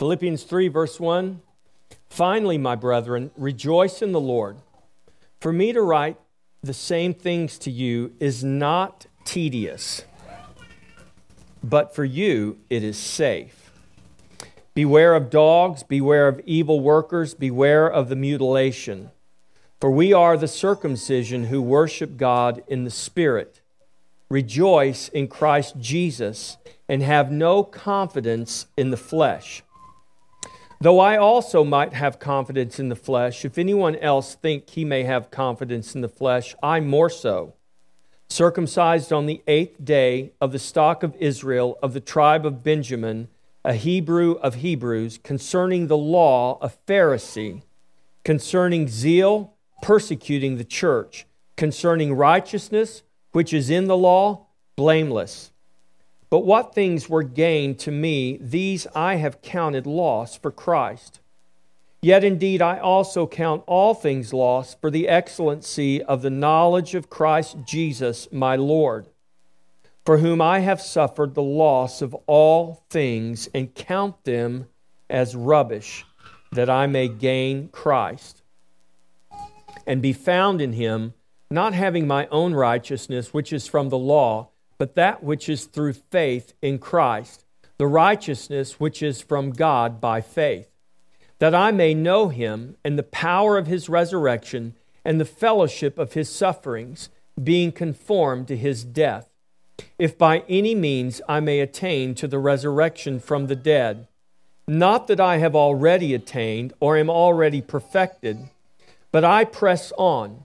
Philippians 3, verse 1 Finally, my brethren, rejoice in the Lord. For me to write the same things to you is not tedious, but for you it is safe. Beware of dogs, beware of evil workers, beware of the mutilation. For we are the circumcision who worship God in the Spirit, rejoice in Christ Jesus, and have no confidence in the flesh. Though I also might have confidence in the flesh, if anyone else think he may have confidence in the flesh, I more so. Circumcised on the eighth day of the stock of Israel, of the tribe of Benjamin, a Hebrew of Hebrews, concerning the law, a Pharisee, concerning zeal, persecuting the church, concerning righteousness, which is in the law, blameless. But what things were gained to me, these I have counted loss for Christ. Yet indeed I also count all things loss for the excellency of the knowledge of Christ Jesus my Lord, for whom I have suffered the loss of all things and count them as rubbish, that I may gain Christ and be found in him, not having my own righteousness, which is from the law, but that which is through faith in Christ, the righteousness which is from God by faith, that I may know him and the power of his resurrection and the fellowship of his sufferings, being conformed to his death, if by any means I may attain to the resurrection from the dead. Not that I have already attained or am already perfected but I press on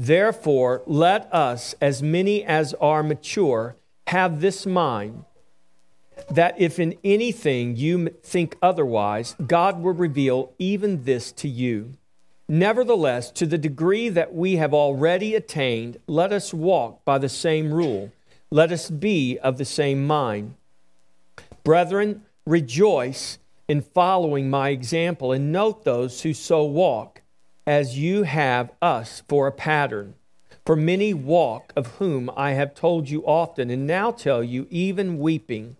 Therefore, let us, as many as are mature, have this mind that if in anything you think otherwise, God will reveal even this to you. Nevertheless, to the degree that we have already attained, let us walk by the same rule. Let us be of the same mind. Brethren, rejoice in following my example, and note those who so walk as you have us for a pattern. For many walk, of whom I have told you often, and now tell you, even weeping,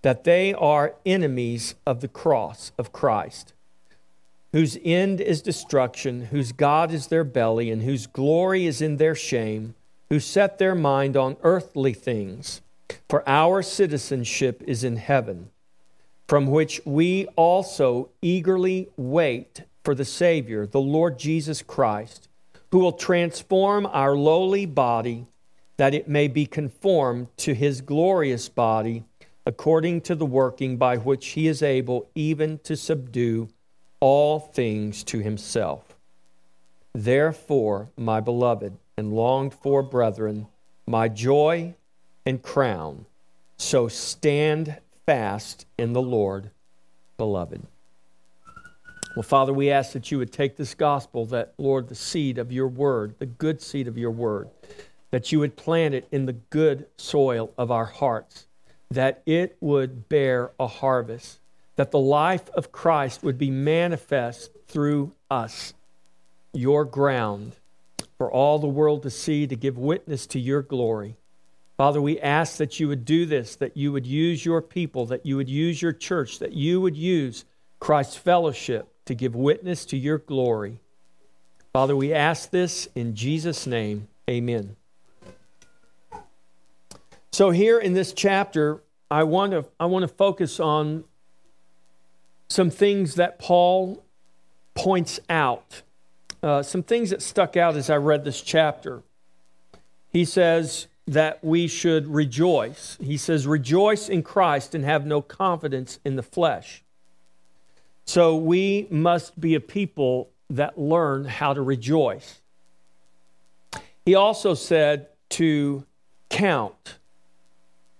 that they are enemies of the cross of Christ, whose end is destruction, whose God is their belly, and whose glory is in their shame, who set their mind on earthly things. For our citizenship is in heaven, from which we also eagerly wait for the Savior, the Lord Jesus Christ, who will transform our lowly body that it may be conformed to his glorious body according to the working by which he is able even to subdue all things to himself. Therefore, my beloved and longed for brethren, my joy and crown, so stand fast in the Lord, beloved. Well, Father, we ask that you would take this gospel, that, Lord, the seed of your word, the good seed of your word, that you would plant it in the good soil of our hearts, that it would bear a harvest, that the life of Christ would be manifest through us, your ground, for all the world to see, to give witness to your glory. Father, we ask that you would do this, that you would use your people, that you would use your church, that you would use Christ's fellowship to give witness to your glory. Father, we ask this in Jesus' name. Amen. So, here in this chapter, I want to, I want to focus on some things that Paul points out, uh, some things that stuck out as I read this chapter. He says that we should rejoice. He says, Rejoice in Christ and have no confidence in the flesh. So we must be a people that learn how to rejoice. He also said to count.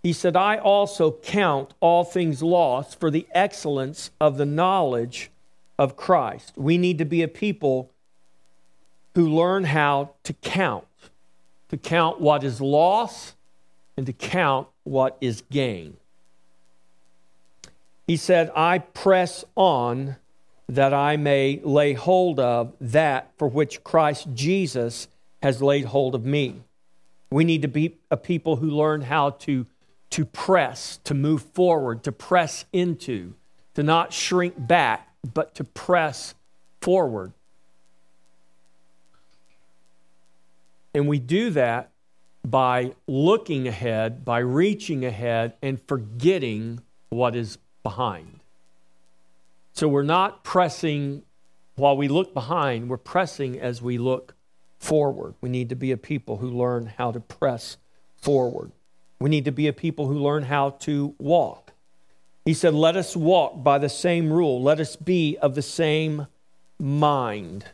He said, I also count all things lost for the excellence of the knowledge of Christ. We need to be a people who learn how to count, to count what is loss and to count what is gain. He said, I press on that I may lay hold of that for which Christ Jesus has laid hold of me. We need to be a people who learn how to, to press, to move forward, to press into, to not shrink back, but to press forward. And we do that by looking ahead, by reaching ahead, and forgetting what is behind. So we're not pressing while we look behind, we're pressing as we look forward. We need to be a people who learn how to press forward. We need to be a people who learn how to walk. He said, Let us walk by the same rule, let us be of the same mind.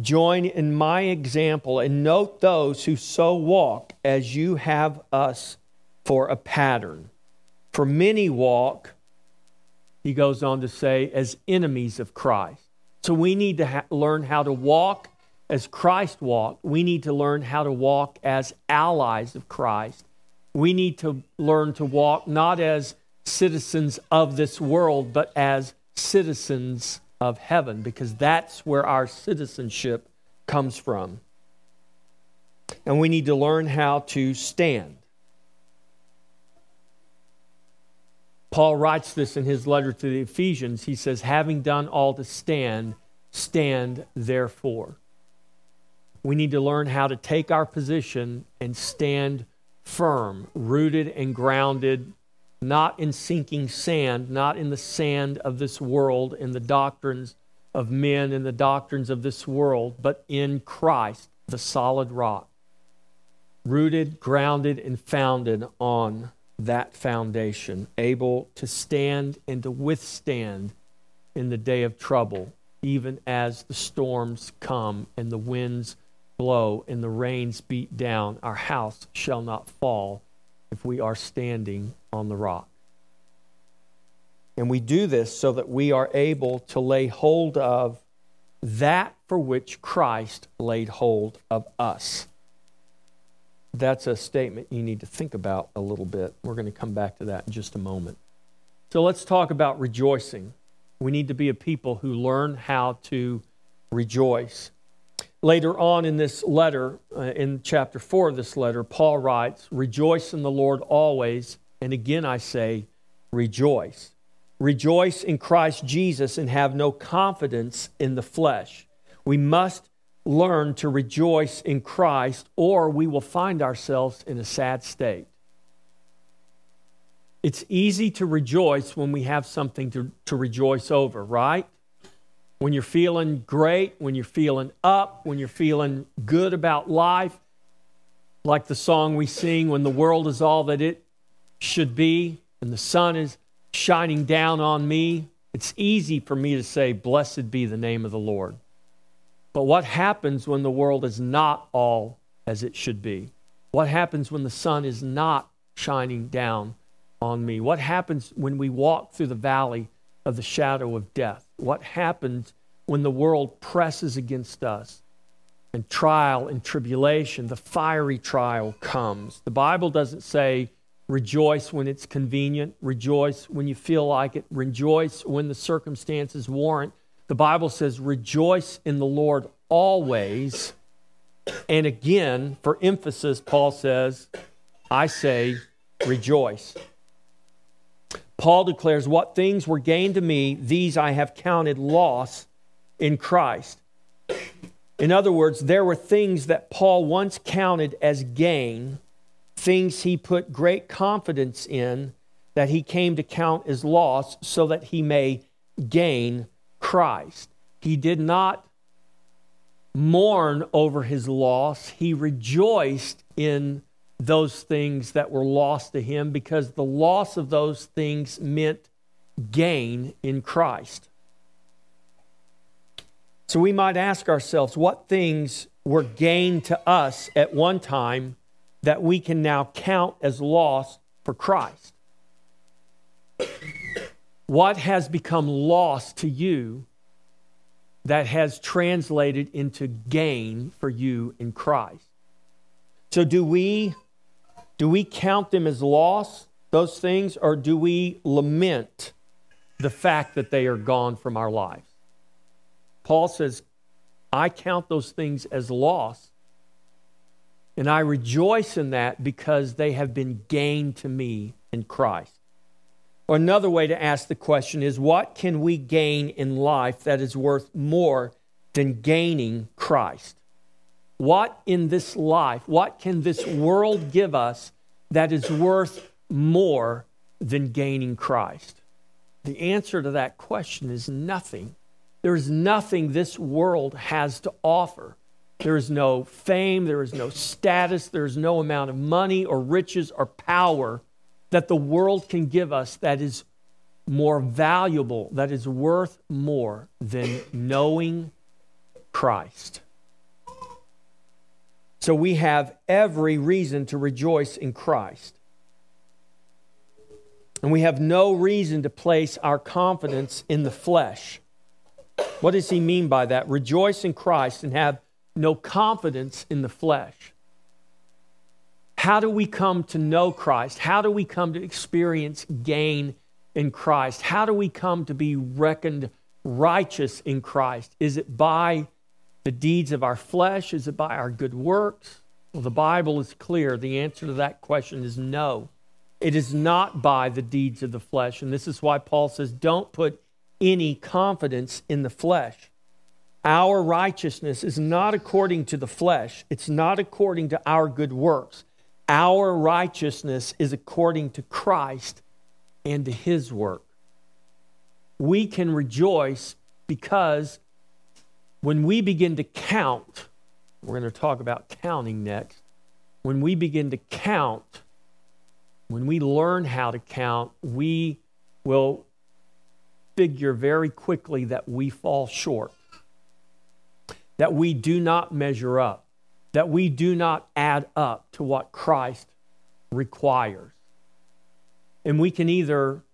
Join in my example and note those who so walk as you have us for a pattern. For many walk, he goes on to say, as enemies of Christ. So we need to ha- learn how to walk as Christ walked. We need to learn how to walk as allies of Christ. We need to learn to walk not as citizens of this world, but as citizens of heaven, because that's where our citizenship comes from. And we need to learn how to stand. Paul writes this in his letter to the Ephesians. He says, Having done all to stand, stand therefore. We need to learn how to take our position and stand firm, rooted and grounded, not in sinking sand, not in the sand of this world, in the doctrines of men in the doctrines of this world, but in Christ, the solid rock, rooted, grounded, and founded on that foundation, able to stand and to withstand in the day of trouble, even as the storms come and the winds blow and the rains beat down, our house shall not fall if we are standing on the rock. And we do this so that we are able to lay hold of that for which Christ laid hold of us. That's a statement you need to think about a little bit. We're going to come back to that in just a moment. So let's talk about rejoicing. We need to be a people who learn how to rejoice. Later on in this letter, uh, in chapter 4 of this letter, Paul writes, Rejoice in the Lord always. And again I say, Rejoice. Rejoice in Christ Jesus and have no confidence in the flesh. We must learn to rejoice in Christ, or we will find ourselves in a sad state. It's easy to rejoice when we have something to, to rejoice over, right? when you're feeling great, when you're feeling up, when you're feeling good about life, like the song we sing, when the world is all that it should be and the sun is shining down on me, it's easy for me to say, Blessed be the name of the Lord. But what happens when the world is not all as it should be? What happens when the sun is not shining down on me? What happens when we walk through the valley of the shadow of death? what happens when the world presses against us and trial and tribulation, the fiery trial comes. The Bible doesn't say rejoice when it's convenient, rejoice when you feel like it, rejoice when the circumstances warrant. The Bible says rejoice in the Lord always. And again, for emphasis, Paul says, I say rejoice. Paul declares, What things were gained to me, these I have counted loss in Christ. In other words, there were things that Paul once counted as gain, things he put great confidence in, that he came to count as loss so that he may gain Christ. He did not mourn over his loss, he rejoiced in those things that were lost to him because the loss of those things meant gain in Christ. So we might ask ourselves what things were gained to us at one time that we can now count as loss for Christ? What has become lost to you that has translated into gain for you in Christ. So do we do we count them as loss, those things, or do we lament the fact that they are gone from our lives? Paul says, I count those things as loss, and I rejoice in that because they have been gained to me in Christ. Or another way to ask the question is what can we gain in life that is worth more than gaining Christ? What in this life, what can this world give us that is worth more than gaining Christ? The answer to that question is nothing. There is nothing this world has to offer. There is no fame, there is no status, there is no amount of money or riches or power that the world can give us that is more valuable, that is worth more than knowing Christ. So we have every reason to rejoice in Christ. And we have no reason to place our confidence in the flesh. What does he mean by that? Rejoice in Christ and have no confidence in the flesh. How do we come to know Christ? How do we come to experience gain in Christ? How do we come to be reckoned righteous in Christ? Is it by the deeds of our flesh? Is it by our good works? Well, the Bible is clear. The answer to that question is no. It is not by the deeds of the flesh. And this is why Paul says, don't put any confidence in the flesh. Our righteousness is not according to the flesh, it's not according to our good works. Our righteousness is according to Christ and to his work. We can rejoice because when we begin to count, we're going to talk about counting next. When we begin to count, when we learn how to count, we will figure very quickly that we fall short, that we do not measure up that we do not add up to what Christ requires. And we can either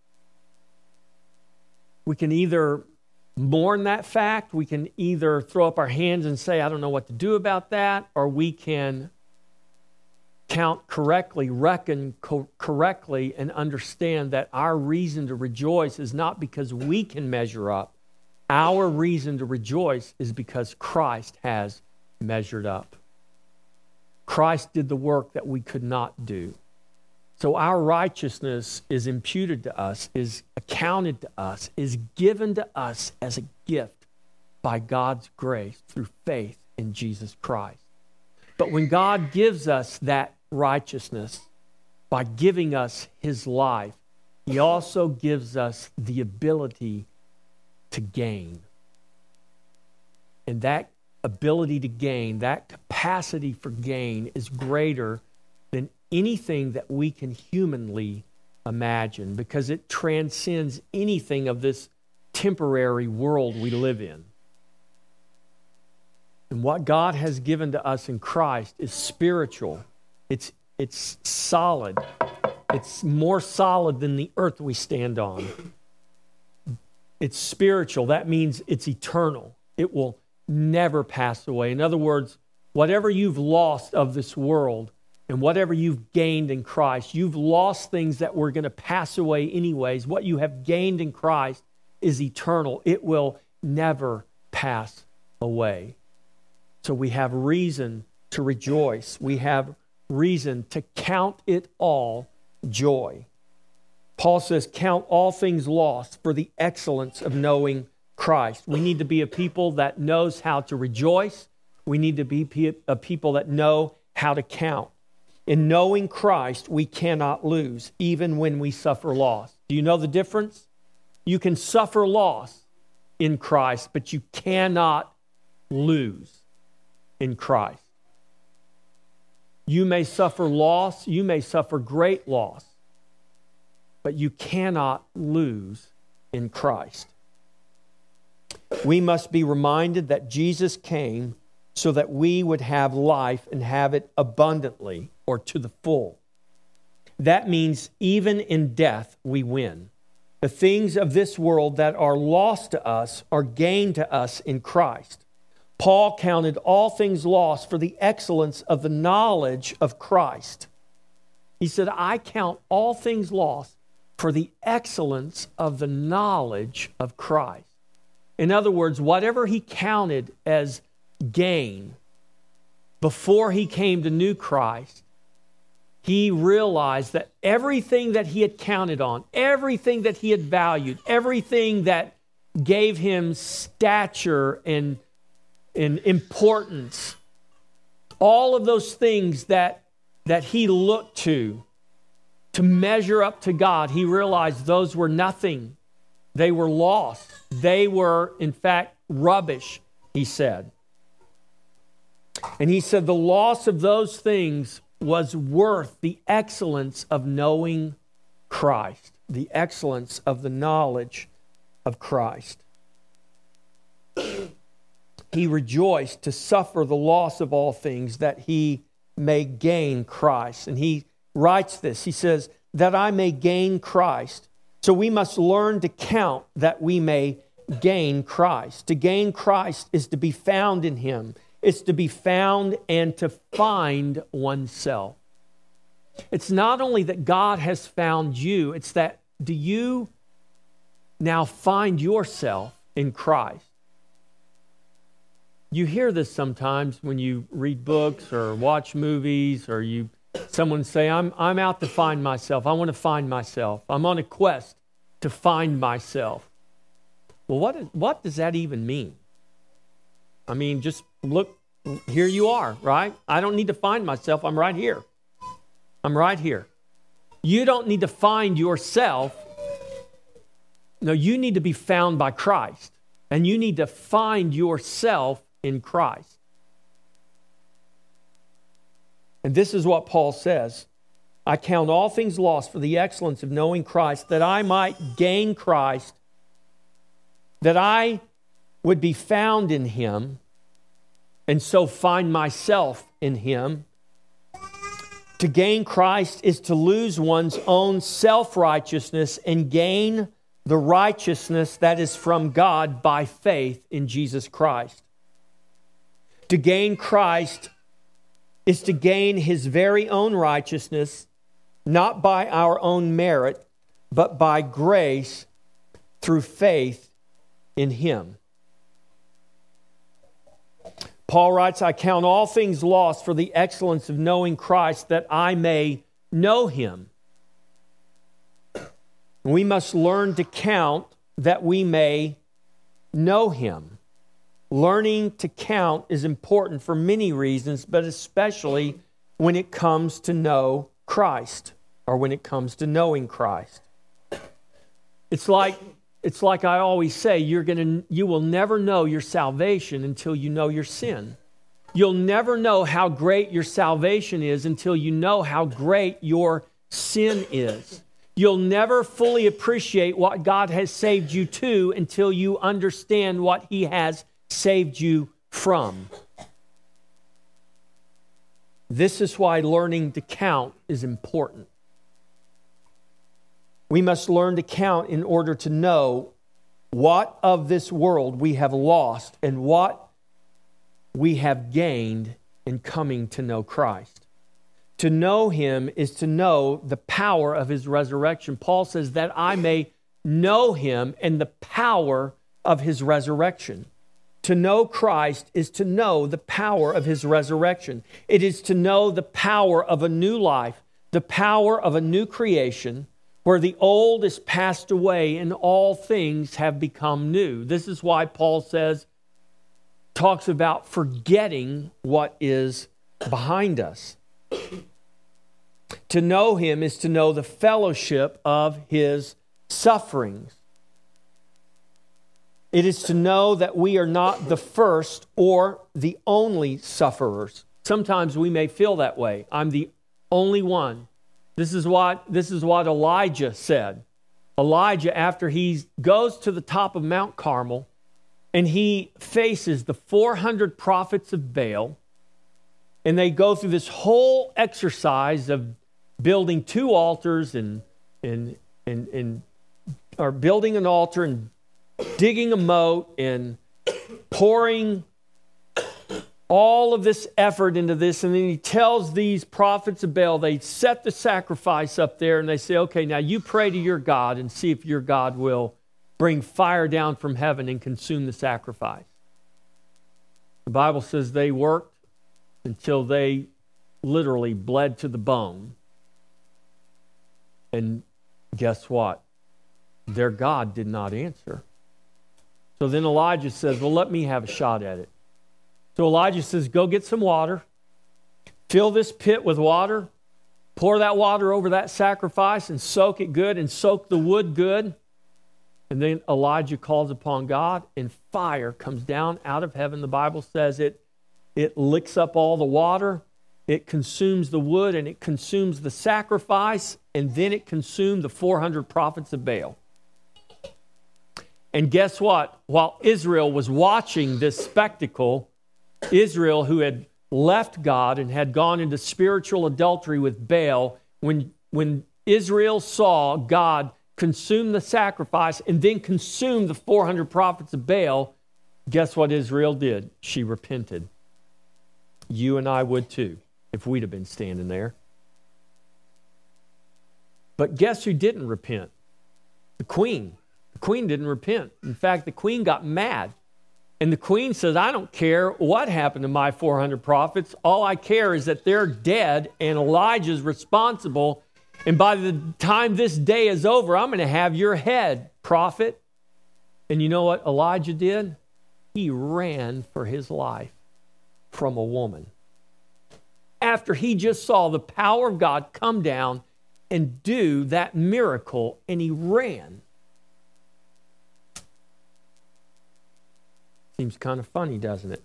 we can either mourn that fact, we can either throw up our hands and say I don't know what to do about that, or we can count correctly, reckon co- correctly and understand that our reason to rejoice is not because we can measure up. Our reason to rejoice is because Christ has measured up. Christ did the work that we could not do. So our righteousness is imputed to us, is accounted to us, is given to us as a gift by God's grace through faith in Jesus Christ. But when God gives us that righteousness by giving us his life, he also gives us the ability to gain. And that ability to gain, that capacity for gain is greater than anything that we can humanly imagine because it transcends anything of this temporary world we live in. And what God has given to us in Christ is spiritual. It's it's solid. It's more solid than the earth we stand on. It's spiritual. That means it's eternal. It will never pass away. In other words, whatever you've lost of this world and whatever you've gained in Christ, you've lost things that were going to pass away anyways. What you have gained in Christ is eternal, it will never pass away. So we have reason to rejoice. We have reason to count it all joy. Paul says, Count all things lost for the excellence of knowing Christ. We need to be a people that knows how to rejoice. We need to be a people that know how to count. In knowing Christ, we cannot lose, even when we suffer loss. Do you know the difference? You can suffer loss in Christ, but you cannot lose in Christ. You may suffer loss, you may suffer great loss, but you cannot lose in Christ we must be reminded that Jesus came so that we would have life and have it abundantly or to the full. That means even in death, we win. the things of this world that are lost to us are gained to us in Christ. Paul counted all things lost for the excellence of the knowledge of Christ. He said, I count all things lost for the excellence of the knowledge of Christ. In other words, whatever he counted as gain before he came to new Christ, he realized that everything that he had counted on, everything that he had valued, everything that gave him stature and, and importance, all of those things that, that he looked to to measure up to God, he realized those were nothing. They were lost. They were, in fact, rubbish, he said. And he said the loss of those things was worth the excellence of knowing Christ, the excellence of the knowledge of Christ. he rejoiced to suffer the loss of all things that he may gain Christ. And he writes this he says, That I may gain Christ. So we must learn to count that we may gain Christ. To gain Christ is to be found in him, it's to be found and to find oneself. It's not only that God has found you, it's that do you now find yourself in Christ? You hear this sometimes when you read books or watch movies or you someone say I'm I'm out to find myself. I want to find myself. I'm on a quest to find myself. Well, what is, what does that even mean? I mean, just look here you are, right? I don't need to find myself. I'm right here. I'm right here. You don't need to find yourself. No, you need to be found by Christ. And you need to find yourself in Christ. And this is what Paul says I count all things lost for the excellence of knowing Christ, that I might gain Christ, that I would be found in him, and so find myself in him to gain Christ is to lose one's own self righteousness and gain the righteousness that is from God by faith in Jesus Christ. To gain Christ is to gain his very own righteousness, not by our own merit, but by grace through faith in him. Paul writes, I count all things lost for the excellence of knowing Christ that I may know him. We must learn to count that we may know him. Learning to count is important for many reasons, but especially when it comes to know Christ or when it comes to knowing Christ. It's like it's like I always say, you're gonna, you will never know your salvation until you know your sin. You'll never know how great your salvation is until you know how great your sin is. You'll never fully appreciate what God has saved you to until you understand what He has saved you from. This is why learning to count is important. We must learn to count in order to know what of this world we have lost and what we have gained in coming to know Christ. To know him is to know the power of his resurrection. Paul says that I may know him and the power of his resurrection. To know Christ is to know the power of his resurrection. It is to know the power of a new life, the power of a new creation, where the old is passed away and all things have become new. This is why Paul says, talks about forgetting what is behind us. to know him is to know the fellowship of his sufferings. It is to know that we are not the first or the only sufferers. Sometimes we may feel that way. I'm the only one. This is what, this is what Elijah said. Elijah, after he goes to the top of Mount Carmel and he faces the 400 prophets of Baal, and they go through this whole exercise of building two altars and, and, and, and are building an altar and digging a moat and pouring all of this effort into this. And then he tells these prophets of Baal, they set the sacrifice up there and they say, okay, now you pray to your God and see if your God will bring fire down from heaven and consume the sacrifice. The Bible says they worked until they literally bled to the bone. And guess what? Their God did not answer. So then Elijah says, Well, let me have a shot at it. So Elijah says, Go get some water, fill this pit with water, pour that water over that sacrifice, and soak it good, and soak the wood good. And then Elijah calls upon God, and fire comes down out of heaven. The Bible says it, it licks up all the water, it consumes the wood, and it consumes the sacrifice, and then it consumed the 400 prophets of Baal. And guess what? While Israel was watching this spectacle, Israel, who had left God and had gone into spiritual adultery with Baal, when, when Israel saw God consume the sacrifice and then consume the 400 prophets of Baal, guess what Israel did? She repented. You and I would too, if we'd have been standing there. But guess who didn't repent? The queen. The queen didn't repent. In fact, the queen got mad. And the queen says, I don't care what happened to my 400 prophets. All I care is that they're dead and Elijah's responsible. And by the time this day is over, I'm going to have your head, prophet. And you know what Elijah did? He ran for his life from a woman. After he just saw the power of God come down and do that miracle, and he ran. Seems kind of funny, doesn't it?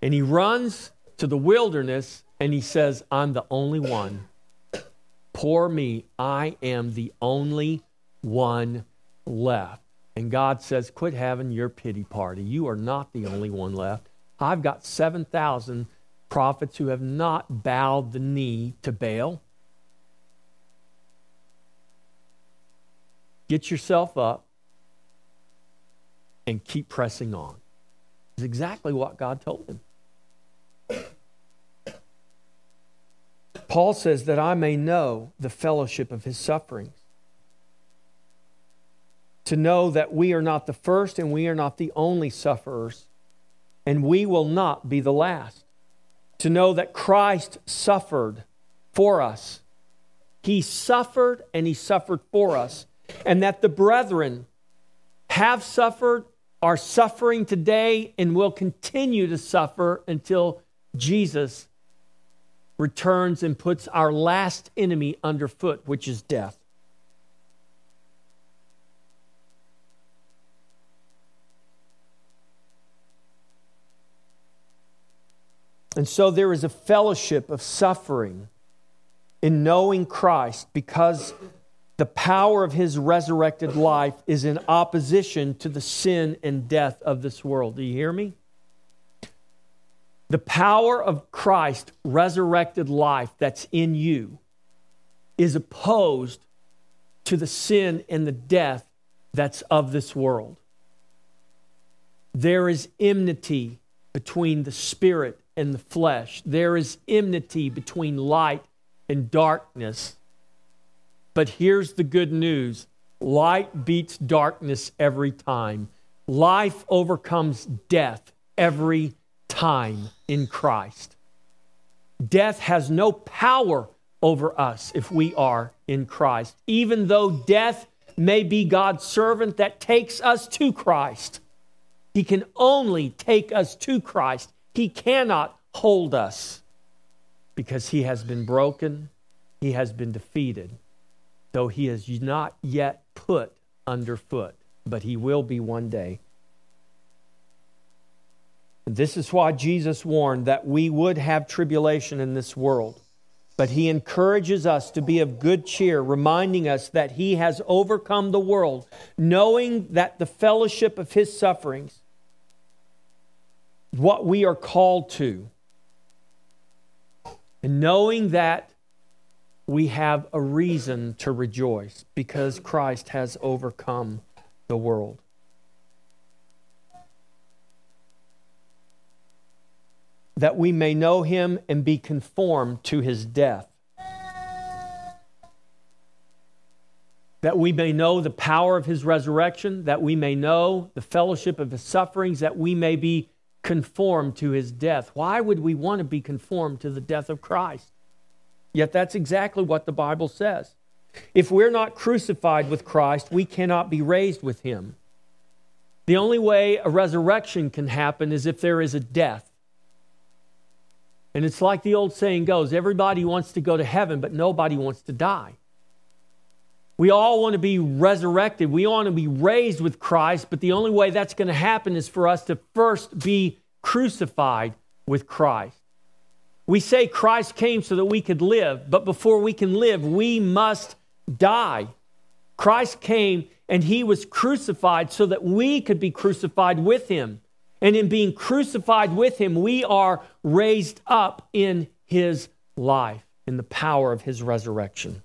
And he runs to the wilderness and he says, I'm the only one. Poor me, I am the only one left. And God says, Quit having your pity party. You are not the only one left. I've got 7,000 prophets who have not bowed the knee to Baal. Get yourself up and keep pressing on. Is exactly what God told him. Paul says that I may know the fellowship of his sufferings. To know that we are not the first and we are not the only sufferers, and we will not be the last. To know that Christ suffered for us. He suffered and he suffered for us. And that the brethren have suffered are suffering today and will continue to suffer until Jesus returns and puts our last enemy underfoot, which is death. And so there is a fellowship of suffering in knowing Christ because the power of his resurrected life is in opposition to the sin and death of this world. Do you hear me? The power of Christ resurrected life that's in you is opposed to the sin and the death that's of this world. There is enmity between the spirit and the flesh. There is enmity between light and darkness. But here's the good news light beats darkness every time. Life overcomes death every time in Christ. Death has no power over us if we are in Christ, even though death may be God's servant that takes us to Christ. He can only take us to Christ. He cannot hold us because he has been broken, he has been defeated though he is not yet put underfoot, but he will be one day. This is why Jesus warned that we would have tribulation in this world. But he encourages us to be of good cheer, reminding us that he has overcome the world, knowing that the fellowship of his sufferings, what we are called to, and knowing that we have a reason to rejoice because Christ has overcome the world. That we may know him and be conformed to his death. That we may know the power of his resurrection, that we may know the fellowship of his sufferings, that we may be conformed to his death. Why would we want to be conformed to the death of Christ? Yet that's exactly what the Bible says. If we're not crucified with Christ, we cannot be raised with him. The only way a resurrection can happen is if there is a death. And it's like the old saying goes everybody wants to go to heaven, but nobody wants to die. We all want to be resurrected. We want to be raised with Christ, but the only way that's going to happen is for us to first be crucified with Christ. We say Christ came so that we could live, but before we can live, we must die. Christ came and he was crucified so that we could be crucified with him. And in being crucified with him, we are raised up in his life, in the power of his resurrection.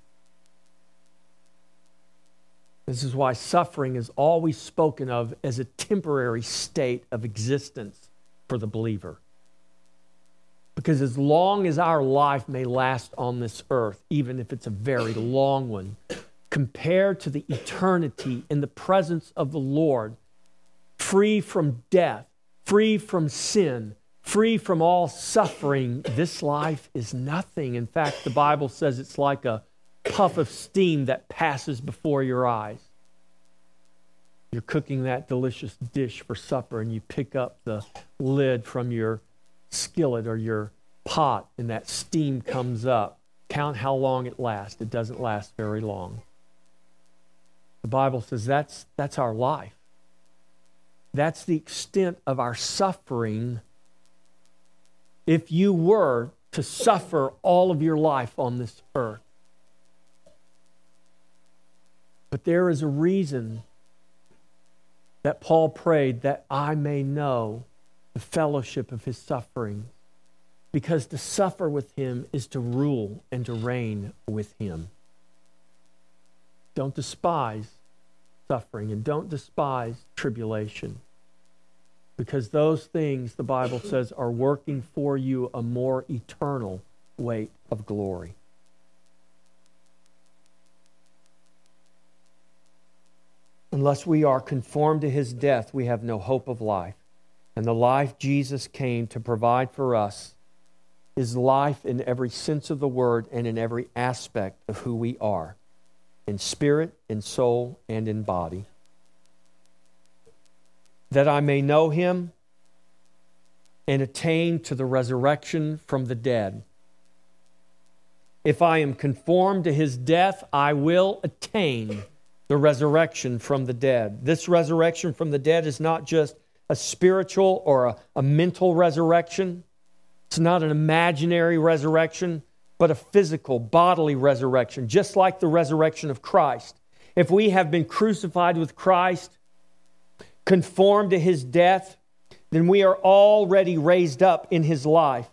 This is why suffering is always spoken of as a temporary state of existence for the believer. Because as long as our life may last on this earth, even if it's a very long one, compared to the eternity in the presence of the Lord, free from death, free from sin, free from all suffering, this life is nothing. In fact, the Bible says it's like a puff of steam that passes before your eyes. You're cooking that delicious dish for supper, and you pick up the lid from your skillet or your pot, and that steam comes up. Count how long it lasts. It doesn't last very long. The Bible says that's, that's our life. That's the extent of our suffering. If you were to suffer all of your life on this earth, But there is a reason that Paul prayed that I may know the fellowship of his suffering. Because to suffer with him is to rule and to reign with him. Don't despise suffering and don't despise tribulation. Because those things, the Bible says, are working for you a more eternal weight of glory. Unless we are conformed to his death, we have no hope of life. And the life Jesus came to provide for us is life in every sense of the word and in every aspect of who we are in spirit, in soul, and in body. That I may know him and attain to the resurrection from the dead. If I am conformed to his death, I will attain the resurrection from the dead. This resurrection from the dead is not just a spiritual or a, a mental resurrection, it's not an imaginary resurrection, but a physical, bodily resurrection, just like the resurrection of Christ. If we have been crucified with Christ, conformed to his death, then we are already raised up in his life.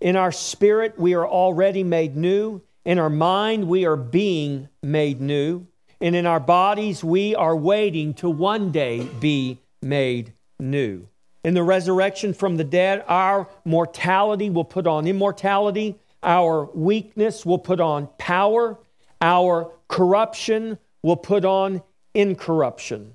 In our spirit, we are already made new. In our mind, we are being made new. And in our bodies, we are waiting to one day be made new. In the resurrection from the dead, our mortality will put on immortality, our weakness will put on power, our corruption will put on incorruption.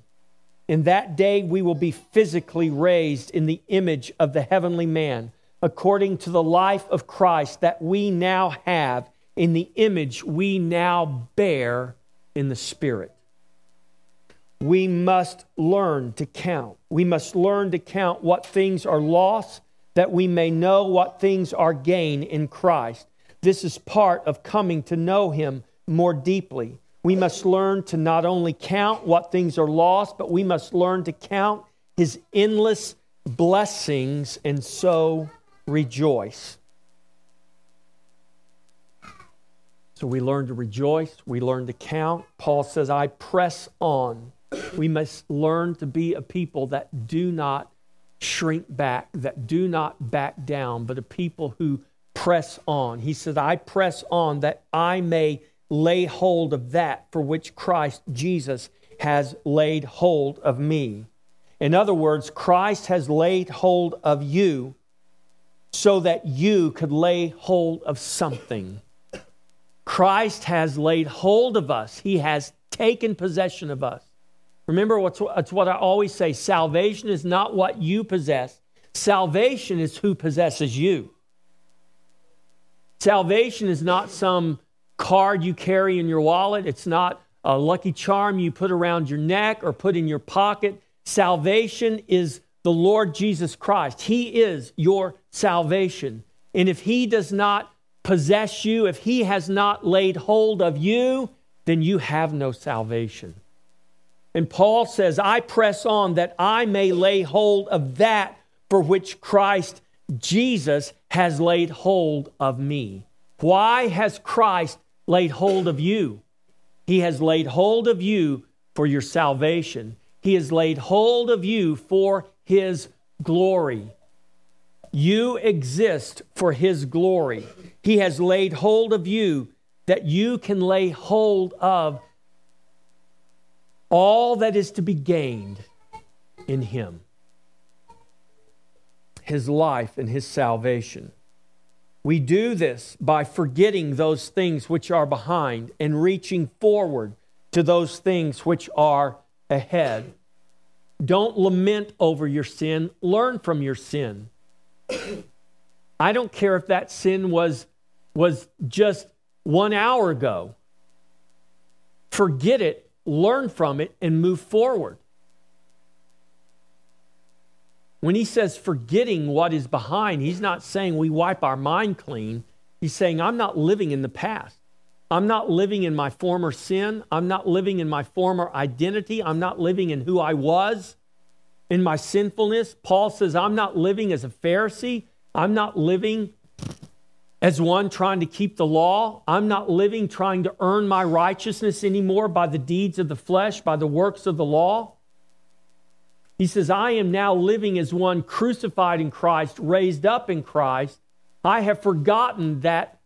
In that day, we will be physically raised in the image of the heavenly man, according to the life of Christ that we now have, in the image we now bear in the Spirit. We must learn to count. We must learn to count what things are lost that we may know what things are gain in Christ. This is part of coming to know Him more deeply. We must learn to not only count what things are lost, but we must learn to count His endless blessings and so rejoice. So we learn to rejoice, we learn to count. Paul says, I press on. We must learn to be a people that do not shrink back, that do not back down, but a people who press on. He said, I press on that I may lay hold of that for which Christ Jesus has laid hold of me. In other words, Christ has laid hold of you so that you could lay hold of something. Christ has laid hold of us, He has taken possession of us. Remember, it's what I always say salvation is not what you possess, salvation is who possesses you. Salvation is not some card you carry in your wallet, it's not a lucky charm you put around your neck or put in your pocket. Salvation is the Lord Jesus Christ. He is your salvation. And if He does not possess you, if He has not laid hold of you, then you have no salvation. And Paul says, I press on that I may lay hold of that for which Christ Jesus has laid hold of me. Why has Christ laid hold of you? He has laid hold of you for your salvation. He has laid hold of you for his glory. You exist for his glory. He has laid hold of you that you can lay hold of all that is to be gained in him his life and his salvation. We do this by forgetting those things which are behind and reaching forward to those things which are ahead. Don't lament over your sin, learn from your sin. I don't care if that sin was, was just one hour ago. Forget it, learn from it, and move forward. When he says forgetting what is behind, he's not saying we wipe our mind clean. He's saying, I'm not living in the past. I'm not living in my former sin. I'm not living in my former identity. I'm not living in who I was in my sinfulness. Paul says, I'm not living as a Pharisee. I'm not living as one trying to keep the law. I'm not living trying to earn my righteousness anymore by the deeds of the flesh, by the works of the law. He says, I am now living as one crucified in Christ, raised up in Christ. I have forgotten that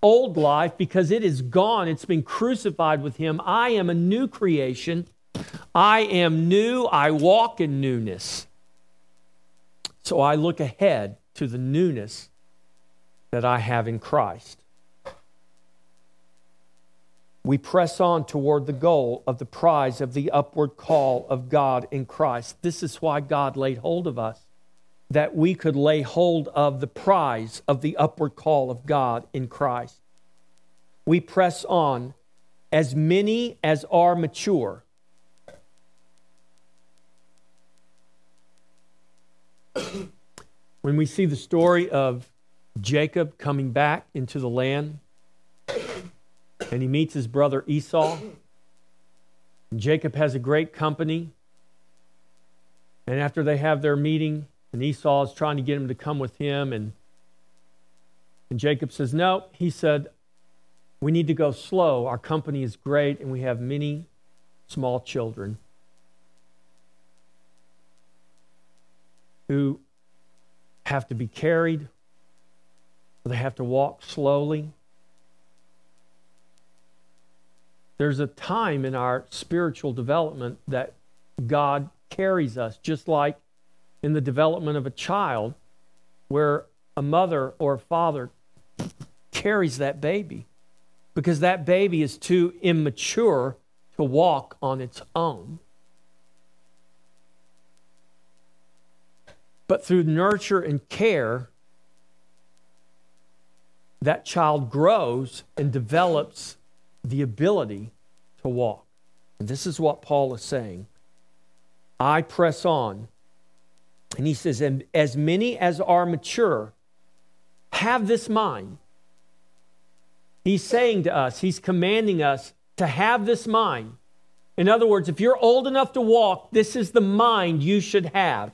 old life because it is gone. It's been crucified with him. I am a new creation. I am new. I walk in newness. So I look ahead to the newness that I have in Christ we press on toward the goal of the prize of the upward call of God in Christ. This is why God laid hold of us, that we could lay hold of the prize of the upward call of God in Christ. We press on as many as are mature. when we see the story of Jacob coming back into the land, and he meets his brother Esau. And Jacob has a great company. And after they have their meeting, and Esau is trying to get him to come with him, and, and Jacob says, No. He said, We need to go slow. Our company is great, and we have many small children who have to be carried, they have to walk slowly. There's a time in our spiritual development that God carries us, just like in the development of a child, where a mother or a father carries that baby because that baby is too immature to walk on its own. But through nurture and care, that child grows and develops the ability to walk. And this is what Paul is saying. I press on. And he says, and as many as are mature have this mind. He's saying to us, he's commanding us to have this mind. In other words, if you're old enough to walk, this is the mind you should have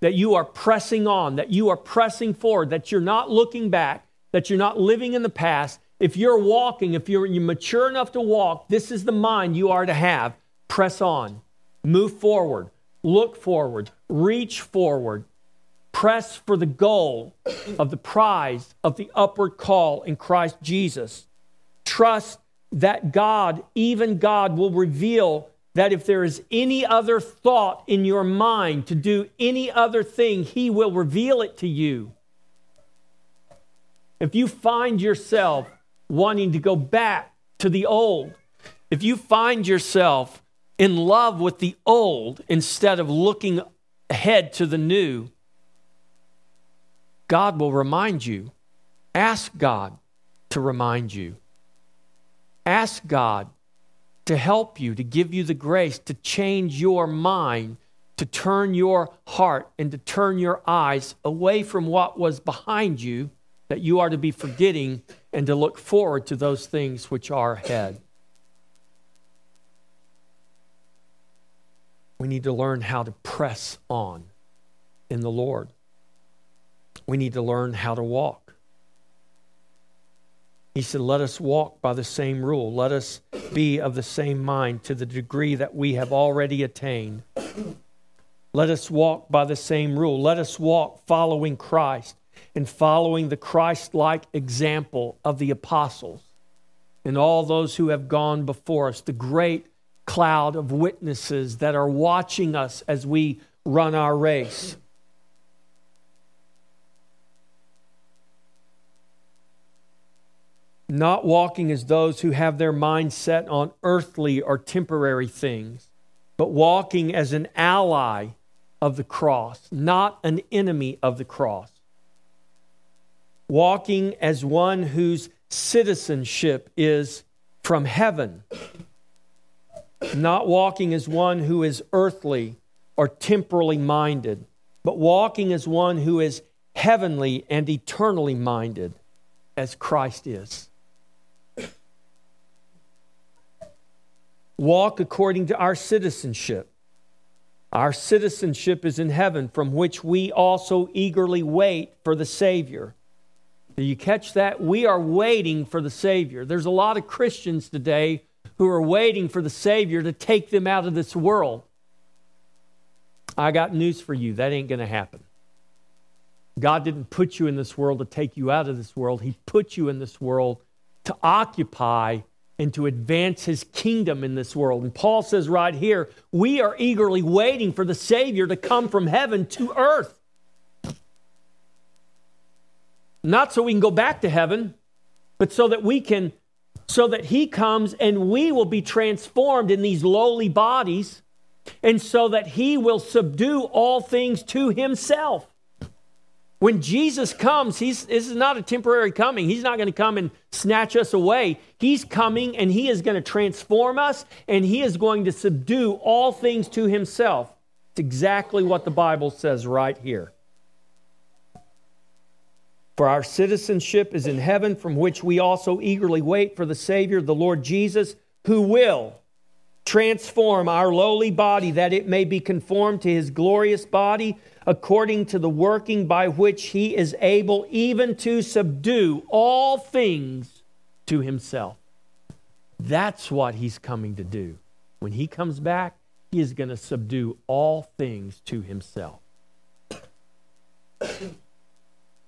that you are pressing on, that you are pressing forward, that you're not looking back, that you're not living in the past, if you're walking, if you're, you're mature enough to walk, this is the mind you are to have. Press on, move forward, look forward, reach forward, press for the goal of the prize of the upward call in Christ Jesus. Trust that God, even God, will reveal that if there is any other thought in your mind to do any other thing, He will reveal it to you. If you find yourself wanting to go back to the old, if you find yourself in love with the old instead of looking ahead to the new, God will remind you. Ask God to remind you. Ask God to help you, to give you the grace to change your mind, to turn your heart and to turn your eyes away from what was behind you that you are to be forgetting and to look forward to those things which are ahead. We need to learn how to press on in the Lord. We need to learn how to walk. He said, Let us walk by the same rule. Let us be of the same mind to the degree that we have already attained. Let us walk by the same rule. Let us walk following Christ and following the Christ like example of the apostles and all those who have gone before us, the great cloud of witnesses that are watching us as we run our race. not walking as those who have their mind set on earthly or temporary things, but walking as an ally of the cross, not an enemy of the cross. Walking as one whose citizenship is from heaven, not walking as one who is earthly or temporally minded, but walking as one who is heavenly and eternally minded, as Christ is. walk according to our citizenship. Our citizenship is in heaven, from which we also eagerly wait for the Savior. Do you catch that? We are waiting for the Savior. There's a lot of Christians today who are waiting for the Savior to take them out of this world. I got news for you that ain't going to happen. God didn't put you in this world to take you out of this world, He put you in this world to occupy and to advance his kingdom in this world. And Paul says right here, we are eagerly waiting for the Savior to come from heaven to earth. Not so we can go back to heaven, but so that we can, so that he comes and we will be transformed in these lowly bodies, and so that he will subdue all things to himself. When Jesus comes, he's, this is not a temporary coming. He's not going to come and snatch us away. He's coming and he is going to transform us and he is going to subdue all things to himself. It's exactly what the Bible says right here. For our citizenship is in heaven, from which we also eagerly wait for the Savior, the Lord Jesus, who will transform our lowly body that it may be conformed to his glorious body according to the working by which he is able even to subdue all things to himself. That's what he's coming to do. When he comes back, he is going to subdue all things to himself.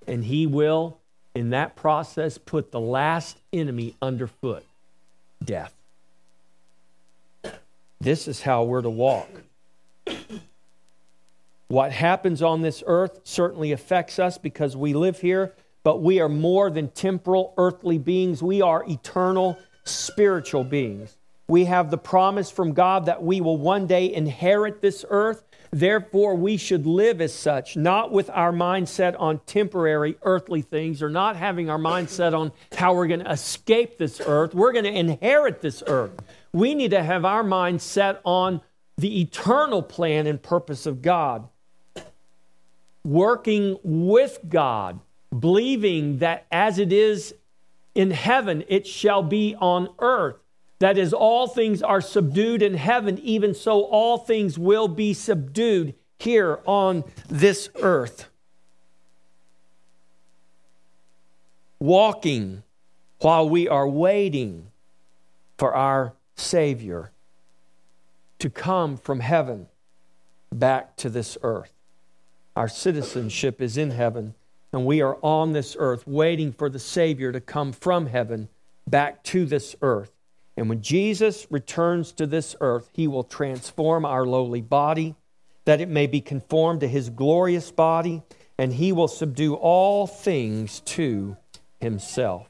And he will, in that process, put the last enemy underfoot death. This is how we're to walk. What happens on this earth certainly affects us because we live here, but we are more than temporal earthly beings. We are eternal spiritual beings. We have the promise from God that we will one day inherit this earth. Therefore, we should live as such, not with our mindset on temporary earthly things or not having our mindset on how we're going to escape this earth. We're going to inherit this earth. We need to have our mind set on the eternal plan and purpose of God working with God, believing that as it is in heaven, it shall be on earth. That is, all things are subdued in heaven, even so, all things will be subdued here on this earth. Walking while we are waiting for our Savior to come from heaven back to this earth. Our citizenship is in heaven, and we are on this earth waiting for the Savior to come from heaven back to this earth. And when Jesus returns to this earth, he will transform our lowly body that it may be conformed to his glorious body, and he will subdue all things to himself.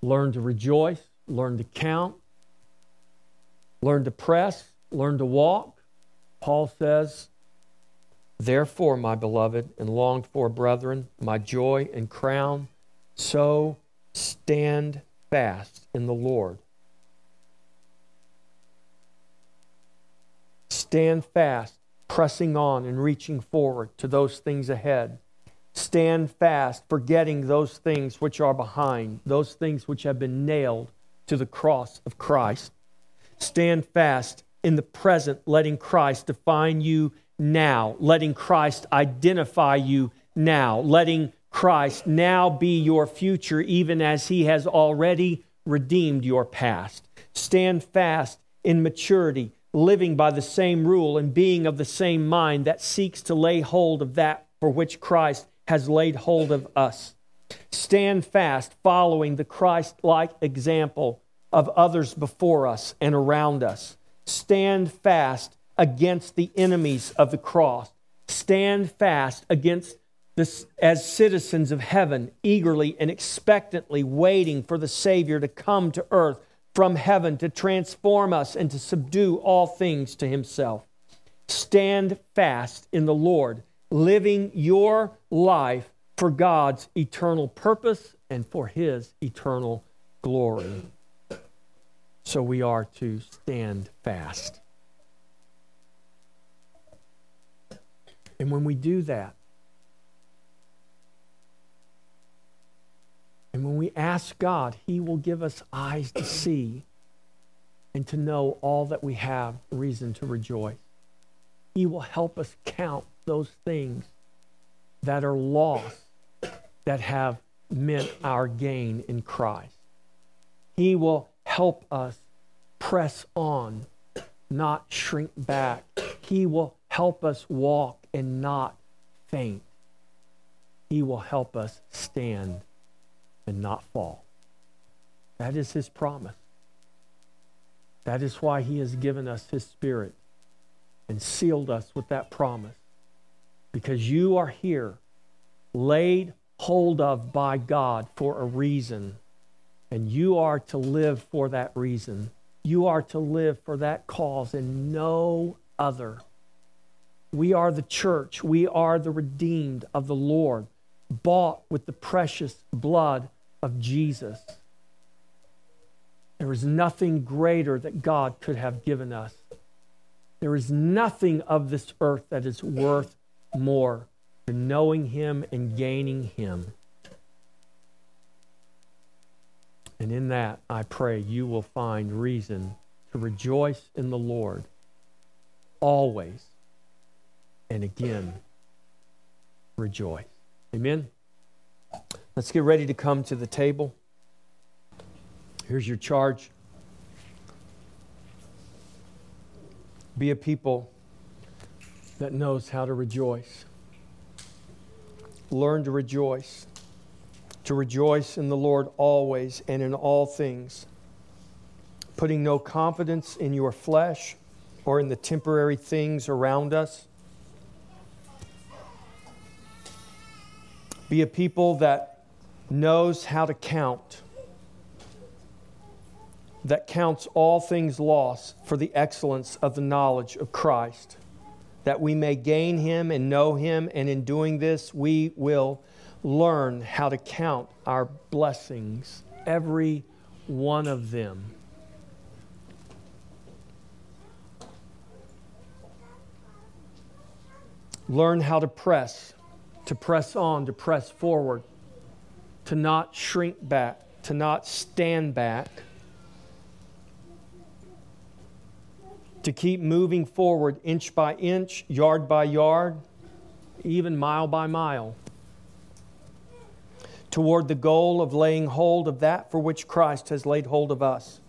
Learn to rejoice, learn to count, learn to press, learn to walk. Paul says, Therefore, my beloved and longed for brethren, my joy and crown, so stand fast in the Lord. Stand fast, pressing on and reaching forward to those things ahead. Stand fast, forgetting those things which are behind, those things which have been nailed to the cross of Christ. Stand fast in the present, letting Christ define you now, letting Christ identify you now, letting Christ now be your future, even as he has already redeemed your past. Stand fast in maturity, living by the same rule and being of the same mind that seeks to lay hold of that for which Christ has laid hold of us. Stand fast, following the Christ like example of others before us and around us. Stand fast against the enemies of the cross. Stand fast against this as citizens of heaven, eagerly and expectantly waiting for the Savior to come to earth from heaven to transform us and to subdue all things to himself. Stand fast in the Lord, living your life for God's eternal purpose and for his eternal glory. So we are to stand fast. And when we do that, And when we ask God, He will give us eyes to see and to know all that we have reason to rejoice. He will help us count those things that are lost that have meant our gain in Christ. He will help us press on, not shrink back. He will help us walk and not faint. He will help us stand and not fall. That is his promise. That is why he has given us his spirit and sealed us with that promise. Because you are here, laid hold of by God for a reason, and you are to live for that reason. You are to live for that cause and no other. We are the church. We are the redeemed of the Lord, bought with the precious blood of Jesus. There is nothing greater that God could have given us. There is nothing of this earth that is worth more than knowing Him and gaining Him. And in that, I pray you will find reason to rejoice in the Lord always. And again, rejoice. Amen. Let's get ready to come to the table. Here's your charge be a people that knows how to rejoice. Learn to rejoice. To rejoice in the Lord always and in all things, putting no confidence in your flesh or in the temporary things around us. Be a people that knows how to count, that counts all things lost for the excellence of the knowledge of Christ, that we may gain him and know him, and in doing this, we will learn how to count our blessings, every one of them. Learn how to press, to press on, to press forward to not shrink back, to not stand back, to keep moving forward inch by inch, yard by yard, even mile by mile, toward the goal of laying hold of that for which Christ has laid hold of us.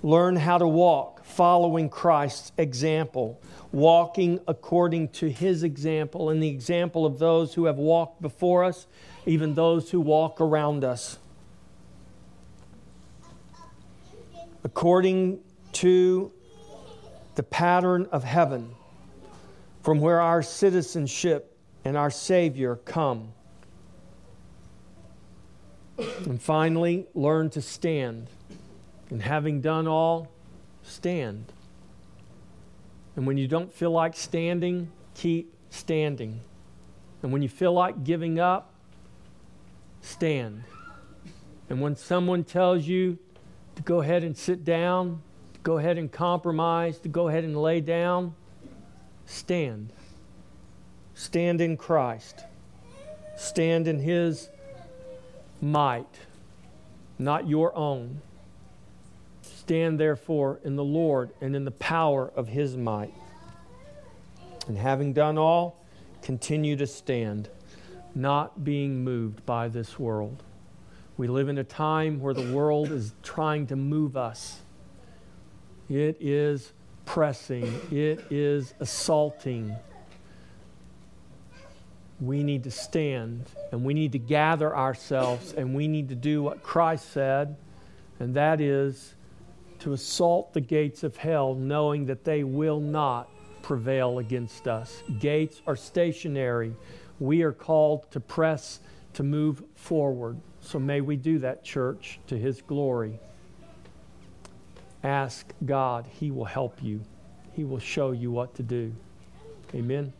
Learn how to walk following Christ's example, walking according to his example and the example of those who have walked before us, even those who walk around us. According to the pattern of heaven, from where our citizenship and our Savior come. And finally, learn to stand. And having done all, stand. And when you don't feel like standing, keep standing. And when you feel like giving up, stand. And when someone tells you to go ahead and sit down, to go ahead and compromise, to go ahead and lay down, stand. Stand in Christ. Stand in His might, not your own. Stand therefore in the Lord and in the power of his might. And having done all, continue to stand, not being moved by this world. We live in a time where the world is trying to move us. It is pressing, it is assaulting. We need to stand and we need to gather ourselves and we need to do what Christ said, and that is to assault the gates of hell, knowing that they will not prevail against us. Gates are stationary. We are called to press, to move forward. So may we do that, church, to His glory. Ask God, He will help you, He will show you what to do. Amen.